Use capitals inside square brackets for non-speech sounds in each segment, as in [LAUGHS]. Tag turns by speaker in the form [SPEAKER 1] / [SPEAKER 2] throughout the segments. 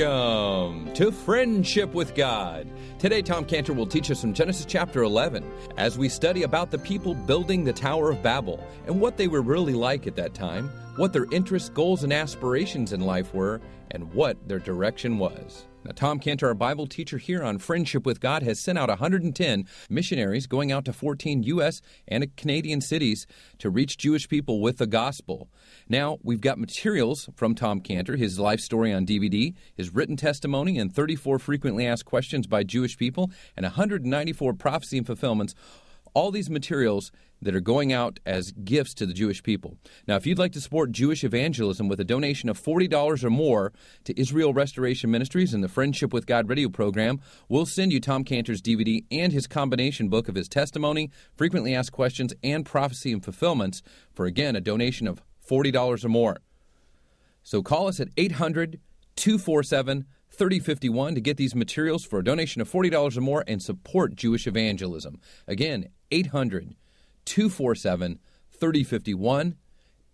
[SPEAKER 1] Welcome to Friendship with God. Today, Tom Cantor will teach us from Genesis chapter 11 as we study about the people building the Tower of Babel and what they were really like at that time, what their interests, goals, and aspirations in life were, and what their direction was. Now, Tom Cantor, our Bible teacher here on Friendship with God, has sent out 110 missionaries going out to 14 U.S. and Canadian cities to reach Jewish people with the gospel. Now, we've got materials from Tom Cantor, his life story on DVD, his written testimony, and 34 frequently asked questions by Jewish people, and 194 prophecy and fulfillments all these materials that are going out as gifts to the Jewish people. Now, if you'd like to support Jewish evangelism with a donation of $40 or more to Israel Restoration Ministries and the Friendship with God radio program, we'll send you Tom Cantor's DVD and his combination book of his testimony, frequently asked questions, and prophecy and fulfillments for, again, a donation of $40 or more. So call us at 800 247 3051 to get these materials for a donation of $40 or more and support Jewish evangelism. Again, 800 247 3051.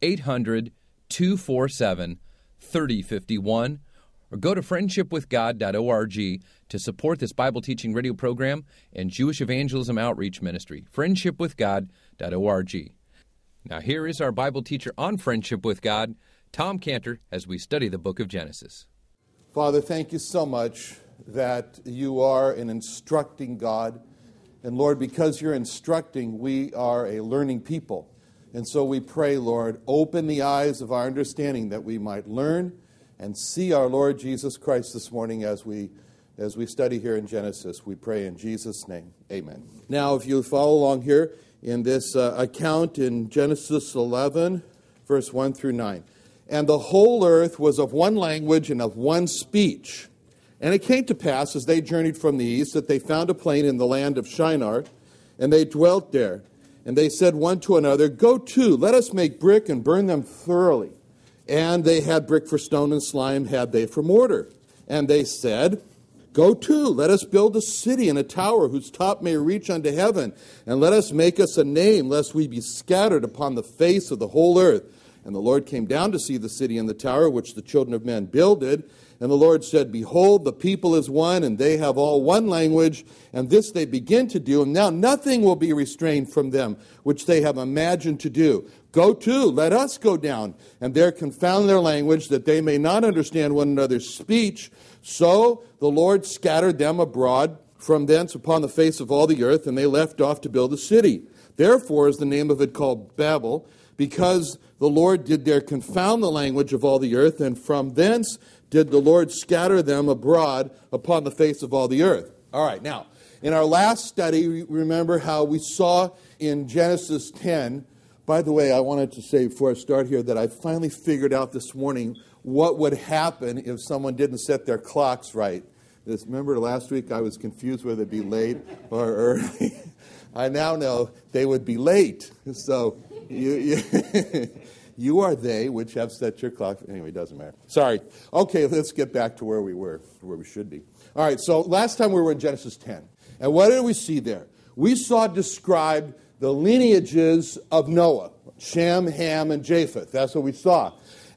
[SPEAKER 1] 800 247 3051. Or go to friendshipwithgod.org to support this Bible teaching radio program and Jewish evangelism outreach ministry. Friendshipwithgod.org. Now, here is our Bible teacher on friendship with God, Tom Cantor, as we study the book of Genesis.
[SPEAKER 2] Father, thank you so much that you are an instructing God. And Lord, because you're instructing, we are a learning people. And so we pray, Lord, open the eyes of our understanding that we might learn and see our Lord Jesus Christ this morning as we as we study here in Genesis. We pray in Jesus' name. Amen. Now, if you follow along here in this uh, account in Genesis 11, verse 1 through 9. And the whole earth was of one language and of one speech. And it came to pass, as they journeyed from the east, that they found a plain in the land of Shinar, and they dwelt there. And they said one to another, Go to, let us make brick and burn them thoroughly. And they had brick for stone, and slime had they for mortar. And they said, Go to, let us build a city and a tower whose top may reach unto heaven, and let us make us a name, lest we be scattered upon the face of the whole earth. And the Lord came down to see the city and the tower which the children of men builded. And the Lord said, Behold, the people is one, and they have all one language, and this they begin to do. And now nothing will be restrained from them, which they have imagined to do. Go to, let us go down, and there confound their language, that they may not understand one another's speech. So the Lord scattered them abroad from thence upon the face of all the earth, and they left off to build a city. Therefore is the name of it called Babel because the Lord did there confound the language of all the earth, and from thence did the Lord scatter them abroad upon the face of all the earth. All right, now, in our last study, remember how we saw in Genesis 10. By the way, I wanted to say before I start here that I finally figured out this morning what would happen if someone didn't set their clocks right. This, remember last week I was confused whether it'd be late or [LAUGHS] early. I now know they would be late. So you, you, [LAUGHS] you, are they which have set your clock. Anyway, it doesn't matter. Sorry. Okay, let's get back to where we were, where we should be. All right, so last time we were in Genesis 10. And what did we see there? We saw described the lineages of Noah Shem, Ham, and Japheth. That's what we saw.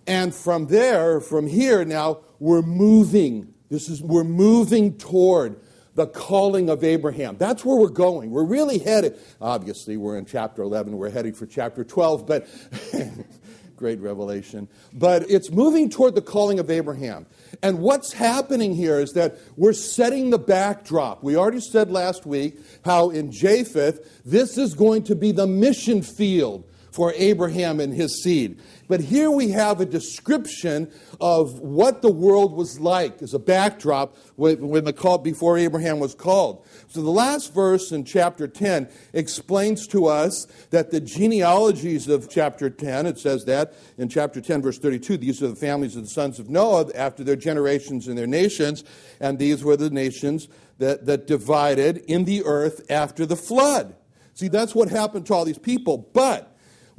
[SPEAKER 2] And from there, from here, now we're moving. This is we're moving toward the calling of Abraham. That's where we're going. We're really headed. Obviously, we're in chapter 11. We're heading for chapter 12, but [LAUGHS] great revelation. But it's moving toward the calling of Abraham. And what's happening here is that we're setting the backdrop. We already said last week how in Japheth, this is going to be the mission field for Abraham and his seed. But here we have a description of what the world was like as a backdrop when the call before Abraham was called. So the last verse in chapter 10 explains to us that the genealogies of chapter 10, it says that in chapter 10, verse 32, these are the families of the sons of Noah after their generations and their nations, and these were the nations that, that divided in the earth after the flood. See, that's what happened to all these people. But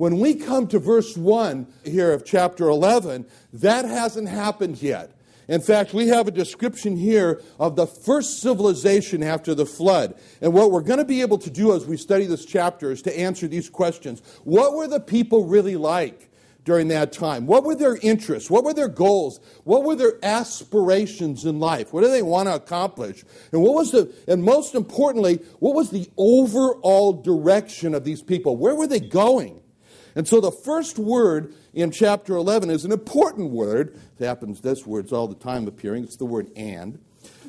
[SPEAKER 2] when we come to verse 1 here of chapter 11, that hasn't happened yet. In fact, we have a description here of the first civilization after the flood. And what we're going to be able to do as we study this chapter is to answer these questions. What were the people really like? during that time? What were their interests? What were their goals? What were their aspirations in life? What did they want to accomplish? And what was the and most importantly, what was the overall direction of these people? Where were they going? And so the first word in chapter 11 is an important word. It happens this word's all the time appearing. It's the word and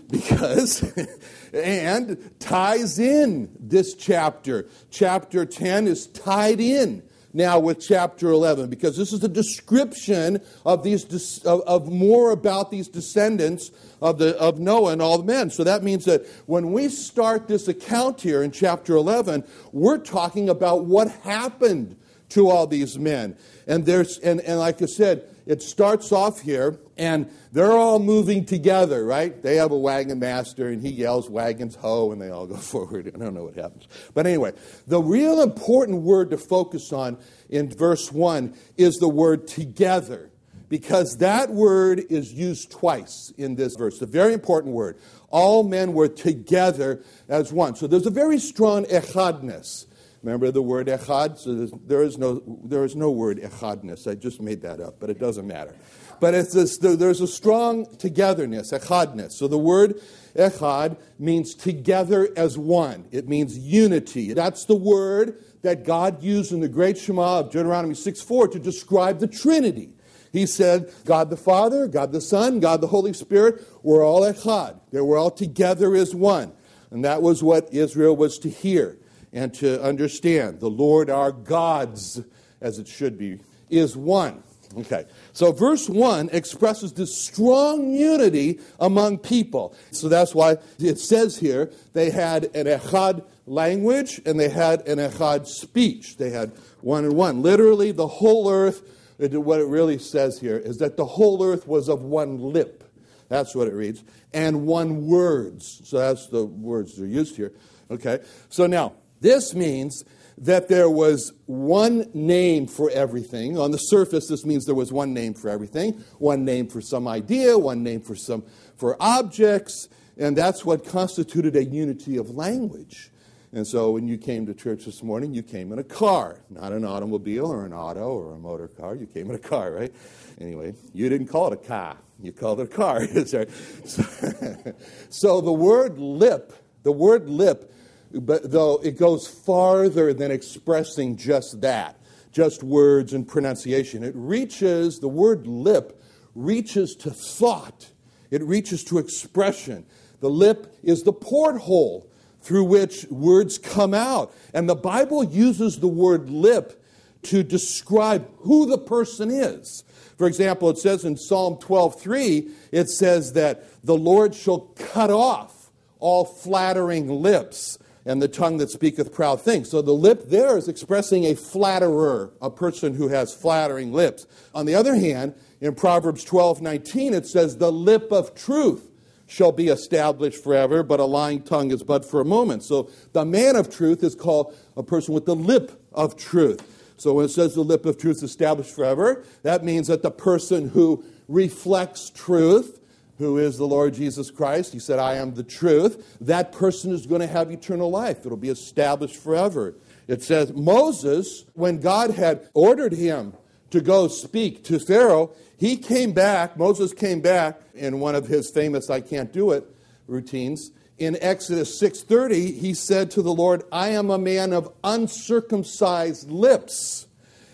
[SPEAKER 2] because [LAUGHS] and ties in this chapter. Chapter 10 is tied in now with chapter 11 because this is a description of these of, of, more about these descendants of the of Noah and all the men. So that means that when we start this account here in chapter 11, we're talking about what happened to all these men. And there's and, and like I said, it starts off here, and they're all moving together, right? They have a wagon master, and he yells, Wagons ho, and they all go [LAUGHS] forward. I don't know what happens. But anyway, the real important word to focus on in verse 1 is the word together, because that word is used twice in this verse. A very important word. All men were together as one. So there's a very strong echadness Remember the word echad? So there is no, there is no word echadness. I just made that up, but it doesn't matter. But it's this, there's a strong togetherness, echadness. So the word echad means together as one. It means unity. That's the word that God used in the great Shema of Deuteronomy 6 4 to describe the Trinity. He said, God the Father, God the Son, God the Holy Spirit were all echad. They were all together as one. And that was what Israel was to hear and to understand the Lord our God's, as it should be, is one. Okay, so verse 1 expresses this strong unity among people. So that's why it says here they had an echad language and they had an echad speech. They had one and one. Literally, the whole earth, what it really says here is that the whole earth was of one lip. That's what it reads. And one words. So that's the words that are used here. Okay, so now this means that there was one name for everything. On the surface, this means there was one name for everything, one name for some idea, one name for some for objects, and that's what constituted a unity of language. And so when you came to church this morning, you came in a car, not an automobile or an auto or a motor car. You came in a car, right? Anyway, you didn't call it a car. You called it a car. [LAUGHS] so, [LAUGHS] so the word lip, the word lip but though it goes farther than expressing just that, just words and pronunciation. It reaches, the word lip reaches to thought, it reaches to expression. The lip is the porthole through which words come out. And the Bible uses the word lip to describe who the person is. For example, it says in Psalm 12:3, it says that the Lord shall cut off all flattering lips and the tongue that speaketh proud things. So the lip there is expressing a flatterer, a person who has flattering lips. On the other hand, in Proverbs 12 19, it says, The lip of truth shall be established forever, but a lying tongue is but for a moment. So the man of truth is called a person with the lip of truth. So when it says the lip of truth is established forever, that means that the person who reflects truth who is the Lord Jesus Christ, he said, I am the truth, that person is going to have eternal life. It'll be established forever. It says, Moses, when God had ordered him to go speak to Pharaoh, he came back, Moses came back in one of his famous I can't do it routines. In Exodus 6:30, he said to the Lord, I am a man of uncircumcised lips.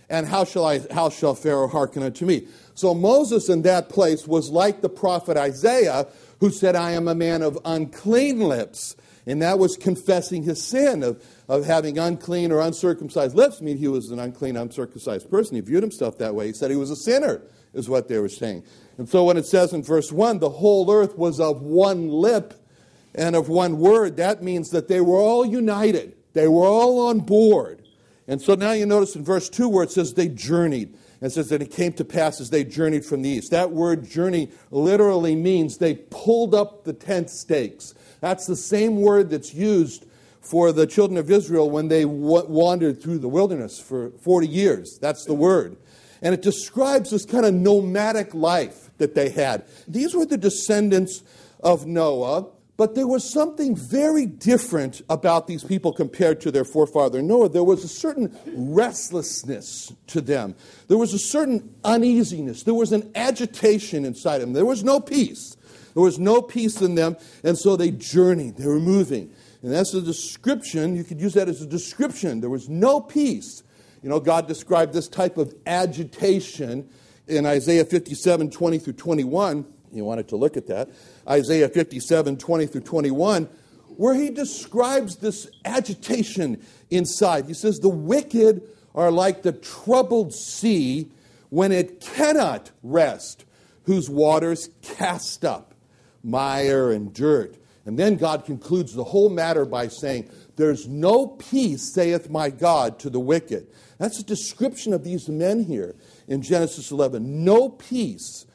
[SPEAKER 2] And how shall I how shall Pharaoh hearken unto me? So Moses in that place was like the prophet Isaiah, who said, I am a man of unclean lips. And that was confessing his sin of, of having unclean or uncircumcised lips. I mean, he was an unclean, uncircumcised person. He viewed himself that way. He said he was a sinner, is what they were saying. And so when it says in verse 1, the whole earth was of one lip and of one word, that means that they were all united. They were all on board. And so now you notice in verse 2 where it says they journeyed. And says that it came to pass as they journeyed from the east. That word journey literally means they pulled up the tent stakes. That's the same word that's used for the children of Israel when they wandered through the wilderness for 40 years. That's the word. And it describes this kind of nomadic life that they had. These were the descendants of Noah, But there was something very different about these people compared to their forefather Noah. There was a certain restlessness to them. There was a certain uneasiness. There was an agitation inside them. There was no peace. There was no peace in them. And so they journeyed. They were moving. And that's a description. You could use that as a description. There was no peace. You know, God described this type of agitation in Isaiah 57 20 through 21 you wanted to look at that. Isaiah 57 20 through 21, where he describes this agitation inside. He says, The wicked are like the troubled sea when it cannot rest, whose waters cast up mire and dirt. And then God concludes the whole matter by saying, There's no peace, saith my God, to the wicked. That's a description of these men here in Genesis 11. No peace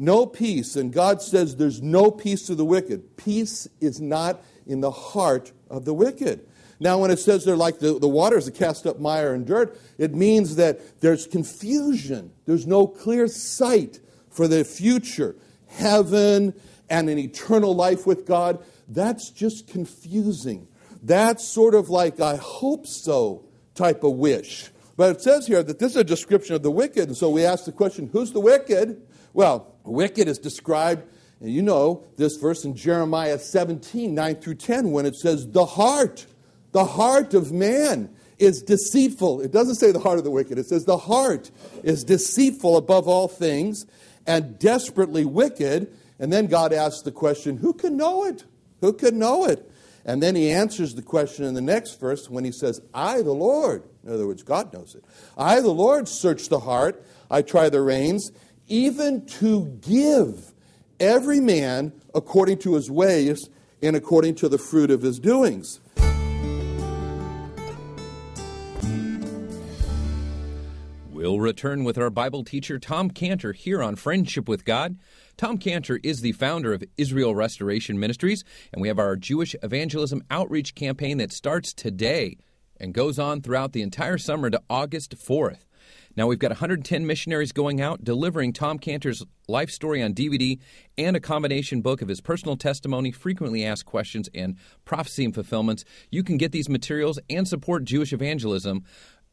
[SPEAKER 2] no peace. And God says there's no peace to the wicked. Peace is not in the heart of the wicked. Now, when it says they're like the, the waters that cast up mire and dirt, it means that there's confusion. There's no clear sight for the future. Heaven and an eternal life with God, that's just confusing. That's sort of like, I hope so type of wish. But it says here that this is a description of the wicked. And so we ask the question who's the wicked? Well, wicked is described, and you know this verse in Jeremiah 17, 9 through 10, when it says, The heart, the heart of man is deceitful. It doesn't say the heart of the wicked, it says, The heart is deceitful above all things and desperately wicked. And then God asks the question, Who can know it? Who can know it? And then he answers the question in the next verse when he says, I, the Lord, in other words, God knows it. I, the Lord, search the heart, I try the reins, even to give every man according to his ways and according to the fruit of his doings.
[SPEAKER 1] We'll return with our Bible teacher, Tom Cantor, here on Friendship with God. Tom Cantor is the founder of Israel Restoration Ministries, and we have our Jewish Evangelism Outreach campaign that starts today and goes on throughout the entire summer to August 4th. Now, we've got 110 missionaries going out delivering Tom Cantor's life story on DVD and a combination book of his personal testimony, frequently asked questions, and prophecy and fulfillments. You can get these materials and support Jewish evangelism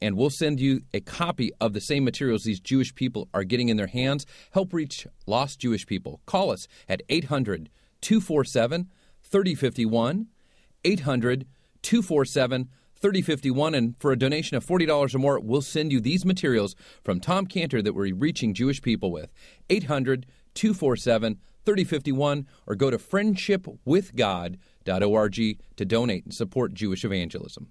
[SPEAKER 1] and we'll send you a copy of the same materials these Jewish people are getting in their hands. Help reach lost Jewish people. Call us at 800 247 3051. 800 247 3051. And for a donation of $40 or more, we'll send you these materials from Tom Cantor that we're reaching Jewish people with. 800 247 3051 or go to friendshipwithgod.org to donate and support Jewish evangelism.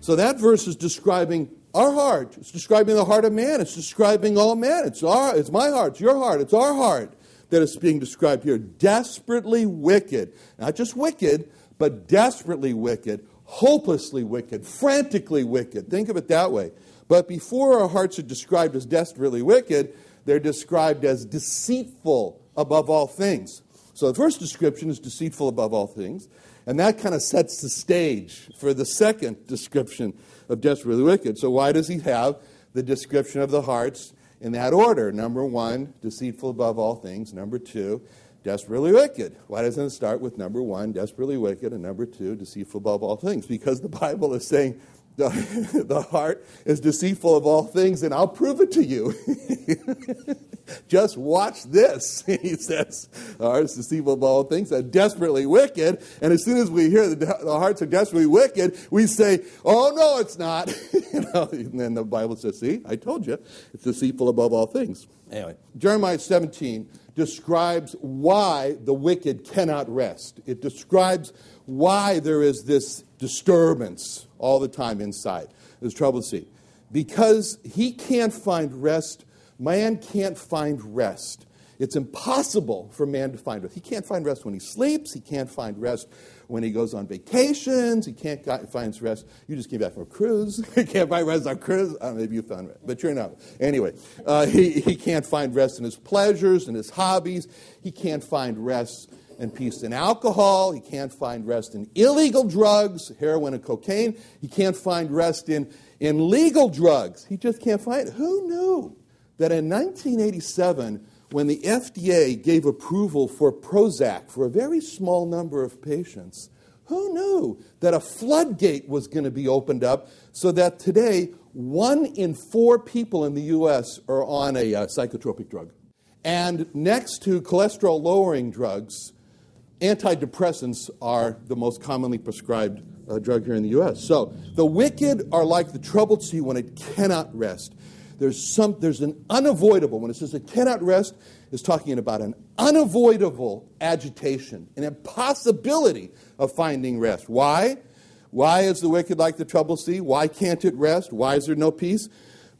[SPEAKER 2] So that verse is describing our heart. It's describing the heart of man. It's describing all men. It's our it's my heart, it's your heart, it's our heart that is being described here. Desperately wicked. Not just wicked, but desperately wicked, hopelessly wicked, frantically wicked. Think of it that way. But before our hearts are described as desperately wicked, they're described as deceitful above all things. So the first description is deceitful above all things. And that kind of sets the stage for the second description of desperately wicked. So, why does he have the description of the hearts in that order. Number one, deceitful above all things. Number two, desperately wicked. Why doesn't it start with number one, desperately wicked, and number two, deceitful above all things? Because the [LAUGHS] Bible is saying the, [LAUGHS] the heart is deceitful of all things, and I'll prove it to you. [LAUGHS] Just watch this, [LAUGHS] he says. The heart is deceitful of all things and desperately wicked. And as soon as we hear the, the hearts are desperately wicked, we say, oh, no, it's not. you know, and then the Bible says, see, I told you, it's deceitful above all things. Anyway, Jeremiah 17 describes why the wicked cannot rest. It describes why there is this disturbance all the time inside. There's trouble to see. Because he can't find rest, man can't find rest. It's impossible for man to find rest. He can't find rest when he sleeps. He can't find rest when he goes on vacations. He can't find rest. You just came back from a cruise. [LAUGHS] he can't find rest on cruise. Uh, maybe you found rest, but you're not. Anyway, uh, he, he can't find rest in his pleasures and his hobbies. He can't find rest and peace in alcohol. He can't find rest in illegal drugs, heroin and cocaine. He can't find rest in, in legal drugs. He just can't find it. Who knew that in 1987, when the FDA gave approval for Prozac for a very small number of patients, who knew that a floodgate was going to be opened up so that today one in four people in the U.S. are on a uh, psychotropic drug? And next to cholesterol lowering drugs, antidepressants are the most commonly prescribed uh, drug here in the U.S. So the wicked are like the troubled sea when it cannot rest. There's some. There's an unavoidable. When it says it cannot rest, is talking about an unavoidable agitation, an impossibility of finding rest. Why? Why is the wicked like the troubled sea? Why can't it rest? Why is there no peace?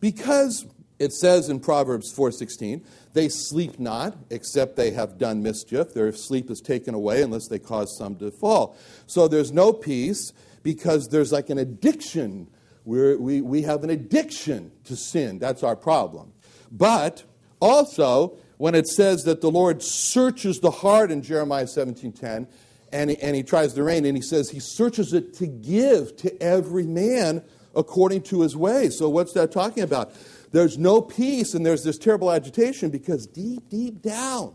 [SPEAKER 2] Because it says in Proverbs 4:16, they sleep not except they have done mischief. Their sleep is taken away unless they cause some to fall. So there's no peace because there's like an addiction. We're, we we have an addiction to sin. That's our problem. But also, when it says that the Lord searches the heart in Jeremiah 17:10, and he, and he tries to reign, and he says he searches it to give to every man according to his way. So what's that talking about? There's no peace and there's this terrible agitation because deep, deep down,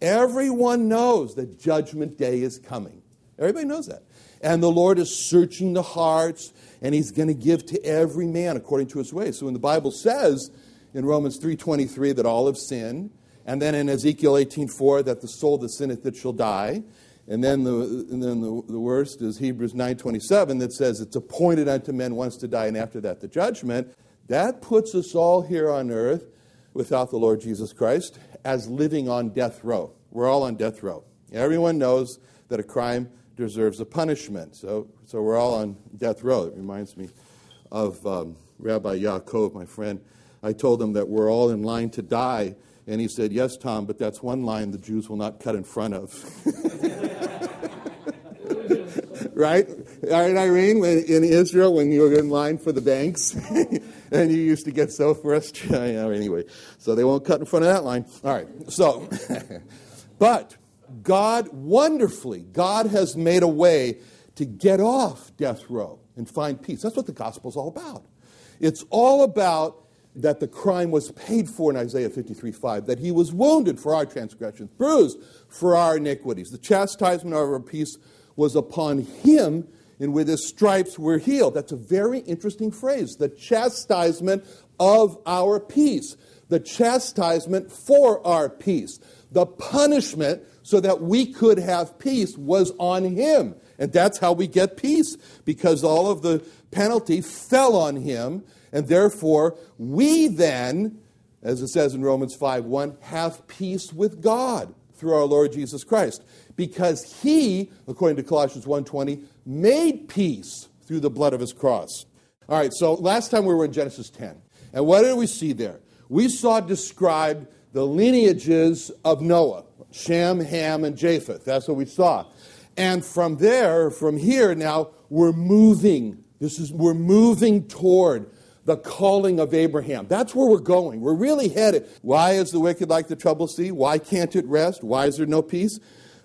[SPEAKER 2] everyone knows that judgment day is coming. Everybody knows that. And the Lord is searching the hearts and he's going to give to every man according to his ways. So when the Bible says in Romans 3:23 that all have sinned, and then in Ezekiel 18:4 that the soul that sinneth it shall die, and then the, and then the, the worst is Hebrews 9:27 that says it's appointed unto men once to die and after that the judgment. That puts us all here on earth without the Lord Jesus Christ as living on death row. We're all on death row. Everyone knows that a crime deserves a punishment. So, so we're all on death row. It reminds me of um, Rabbi Yaakov, my friend. I told him that we're all in line to die. And he said, Yes, Tom, but that's one line the Jews will not cut in front of. [LAUGHS] right? Right, Irene, in Israel, when you were in line for the banks, [LAUGHS] and you used to get so frustrated. [LAUGHS] anyway, so they won't cut in front of that line. All right, so, [LAUGHS] but God, wonderfully, God has made a way to get off death row and find peace. That's what the gospel is all about. It's all about that the crime was paid for in Isaiah 53 5, that he was wounded for our transgressions, bruised for our iniquities. The chastisement of our peace was upon him, and with his stripes we're healed. That's a very interesting phrase. The chastisement of our peace. The chastisement for our peace. The punishment so that we could have peace was on him. And that's how we get peace, because all of the penalty fell on him, and therefore we then, as it says in Romans 5 1, have peace with God through our Lord Jesus Christ because he, according to Colossians 1:20, made peace through the blood of his cross. All right, so last time we were in Genesis 10. And what did we see there? We saw described the lineages of Noah, Shem, Ham, and Japheth. That's what we saw. And from there, from here now, we're moving. This is we're moving toward the calling of Abraham. That's where we're going. We're really headed. Why is the wicked like the troubled sea? Why can't it rest? Why is there no peace?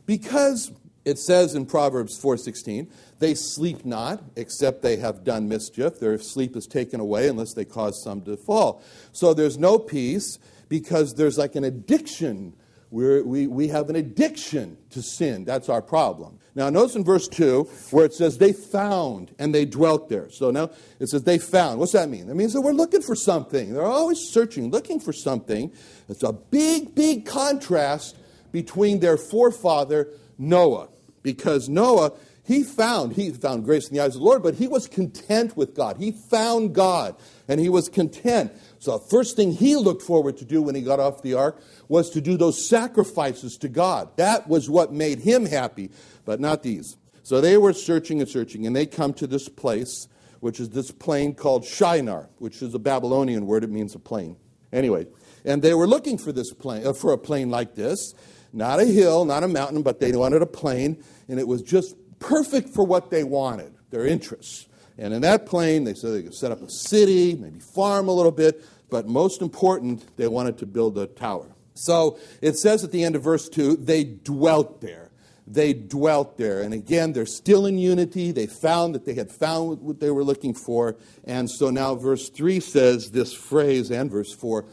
[SPEAKER 2] Because it says in Proverbs 4:16, they sleep not except they have done mischief. Their sleep is taken away unless they cause some to fall. So there's no peace because there's like an addiction. We're, we we have an addiction to sin. That's our problem. Now, notice in verse 2 where it says they found and they dwelt there. So now it says they found. What's that mean? That means that we're looking for something. They're always searching, looking for something. It's a big, big contrast between their forefather Noah. Because Noah, he found, he found grace in the eyes of the Lord, but he was content with God. He found God and he was content. So the first thing he looked forward to do when he got off the ark was to do those sacrifices to God. That was what made him happy, but not these. So they were searching and searching, and they come to this place, which is this plain called Shinar, which is a Babylonian word. It means a plain. Anyway, and they were looking for this plain, uh, for a plain like this, not a hill, not a mountain, but they wanted a plain, and it was just perfect for what they wanted, their interests. And in that plain, they said they could set up a city, maybe farm a little bit, but most important, they wanted to build a tower. So it says at the end of verse 2 they dwelt there. They dwelt there. And again, they're still in unity. They found that they had found what they were looking for. And so now verse 3 says this phrase, and verse 4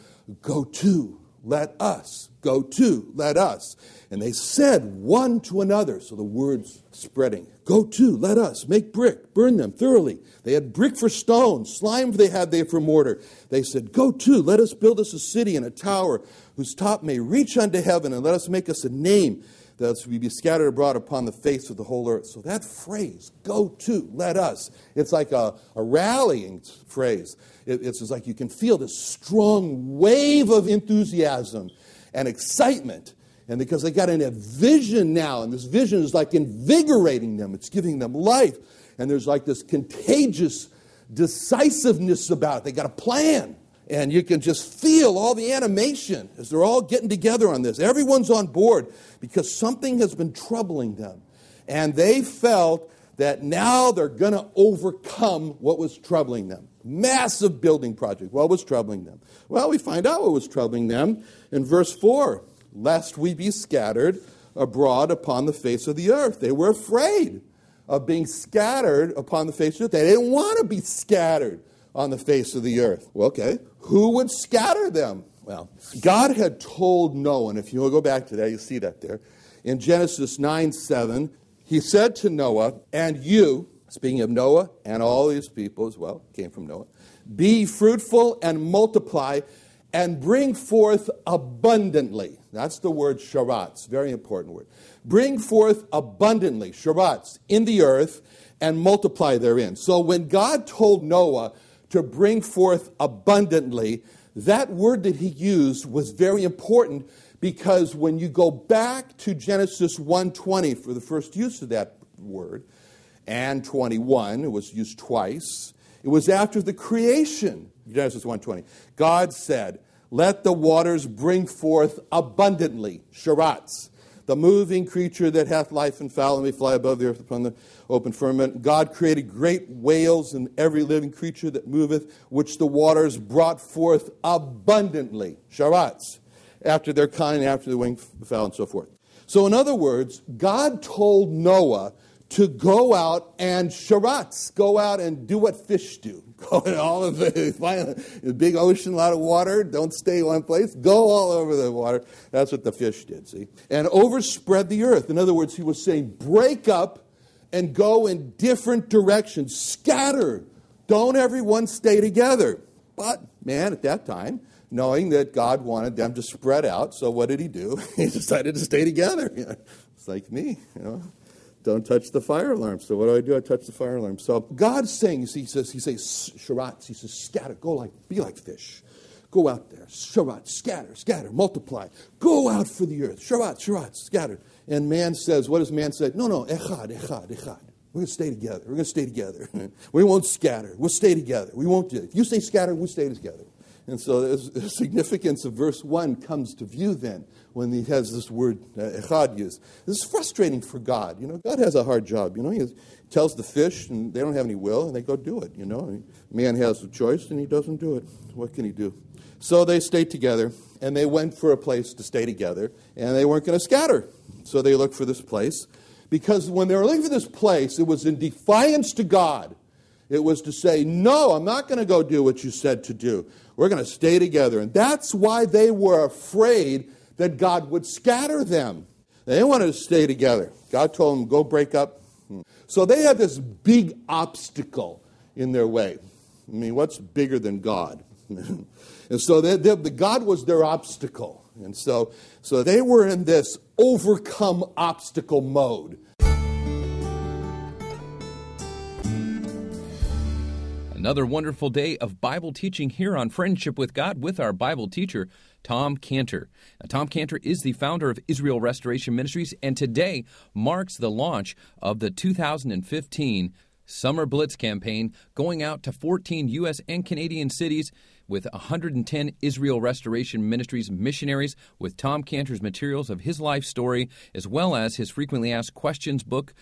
[SPEAKER 2] go to let us. Go to, let us. And they said one to another, so the word's spreading. Go to, let us, make brick, burn them thoroughly. They had brick for stone, slime they had they for mortar. They said, Go to, let us build us a city and a tower whose top may reach unto heaven, and let us make us a name that we be scattered abroad upon the face of the whole earth. So that phrase, go to, let us, it's like a, a rallying phrase. It, it's just like you can feel this strong wave of enthusiasm and excitement. And because they got in a vision now, and this vision is like invigorating them, it's giving them life. And there's like this contagious decisiveness about it. They got a plan. And you can just feel all the animation as they're all getting together on this. Everyone's on board because something has been troubling them. And they felt that now they're going to overcome what was troubling them. Massive building project. What was troubling them? Well, we find out what was troubling them in verse 4 lest we be scattered abroad upon the face of the earth. They were afraid of being scattered upon the face of the earth. They didn't want to be scattered on the face of the earth. Well, okay, who would scatter them? Well, God had told Noah, and if you go back to that, you see that there. In Genesis 9 7, he said to Noah, and you, speaking of Noah and all these people as well, came from Noah, be fruitful and multiply and bring forth abundantly. That's the word sharatz, very important word. Bring forth abundantly, sharatz, in the earth and multiply therein. So when God told Noah to bring forth abundantly, that word that he used was very important because when you go back to Genesis 1:20 for the first use of that word and 21, it was used twice. It was after the creation Genesis 1:20. God said, "Let the waters bring forth abundantly, sharatz, the moving creature that hath life and fowl and may fly above the earth upon the open firmament. God created great whales and every living creature that moveth, which the waters brought forth abundantly, sharatz, after their kind, after the winged fowl, and so forth." So, in other words, God told Noah to go out and sharatz, go out and do what fish do. Go in all of the, big ocean, a lot of water, don't stay one place, go all over the water. That's what the fish did, see? And overspread the earth. In other words, he was saying, break up and go in different directions, scatter. Don't everyone stay together. But, man, at that time, knowing that God wanted them to spread out, so what did he do? [LAUGHS] he decided to stay together. [LAUGHS] It's like me, you know don't touch the fire alarm. So what do I do? I touch the fire alarm. So God's saying, he says, he says, sharatz, he says, scatter, go like, be like fish. Go out there, sharat, scatter, scatter, multiply. Go out for the earth, sharat, sharat, scatter. And man says, what does man say? No, no, echad, echad, echad. We're going to stay together. We're going to stay together. [LAUGHS] we won't scatter. We'll stay together. We won't do it. If you say scatter, we'll stay together. And so the significance of verse 1 comes to view then when he has this word uh, echad used. This is frustrating for God. You know, God has a hard job. You know, he tells the fish, and they don't have any will, and they go do it. You know, man has a choice, and he doesn't do it. What can he do? So they stayed together, and they went for a place to stay together, and they weren't going to scatter. So they looked for this place, because when they were looking for this place, it was in defiance to God. It was to say, No, I'm not going to go do what you said to do. We're going to stay together. And that's why they were afraid that God would scatter them. They wanted to stay together. God told them, go break up. Hmm. So they had this big obstacle in their way. I mean, what's bigger than God? [LAUGHS] and so they, they, the God was their obstacle. And so, so they were in this overcome obstacle mode.
[SPEAKER 1] Another wonderful day of Bible teaching here on Friendship with God with our Bible teacher, Tom Cantor. Now, Tom Cantor is the founder of Israel Restoration Ministries, and today marks the launch of the 2015 Summer Blitz campaign, going out to 14 U.S. and Canadian cities with 110 Israel Restoration Ministries missionaries with Tom Cantor's materials of his life story, as well as his frequently asked questions book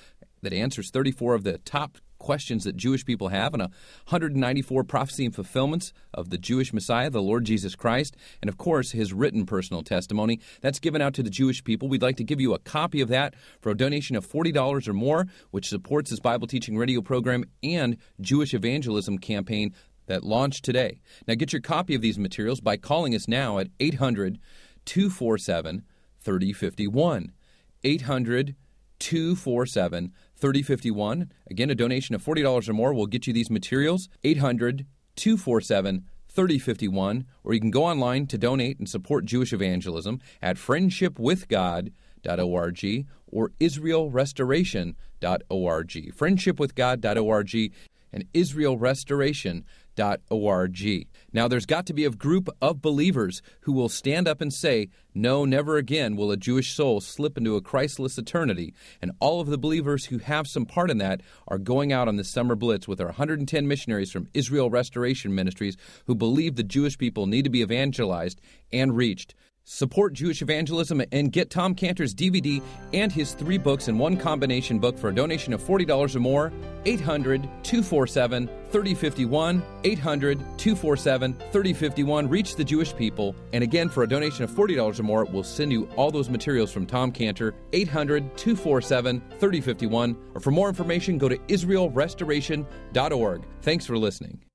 [SPEAKER 1] that answers 34 of the top questions that Jewish people have and 194 prophecy and fulfillments of the Jewish Messiah, the Lord Jesus Christ, and of course his written personal testimony. That's given out to the Jewish people. We'd like to give you a copy of that for a donation of $40 or more, which supports this Bible teaching radio program and Jewish evangelism campaign that launched today. Now get your copy of these materials by calling us now at 800 247 3051. 800 247 3051. Again, a donation of $40 or more will get you these materials. 800 247 3051. Or you can go online to donate and support Jewish evangelism at friendshipwithgod.org or israelrestoration.org. Friendshipwithgod.org and israelrestoration.org. Now, there's got to be a group of believers who will stand up and say, No, never again will a Jewish soul slip into a Christless eternity. And all of the believers who have some part in that are going out on the summer blitz with our 110 missionaries from Israel Restoration Ministries who believe the Jewish people need to be evangelized and reached. Support Jewish evangelism and get Tom Cantor's DVD and his three books in one combination book for a donation of $40 or more. 800 247 3051. 800 247 3051. Reach the Jewish people. And again, for a donation of $40 or more, we'll send you all those materials from Tom Cantor. 800 247 3051. Or for more information, go to IsraelRestoration.org. Thanks for listening.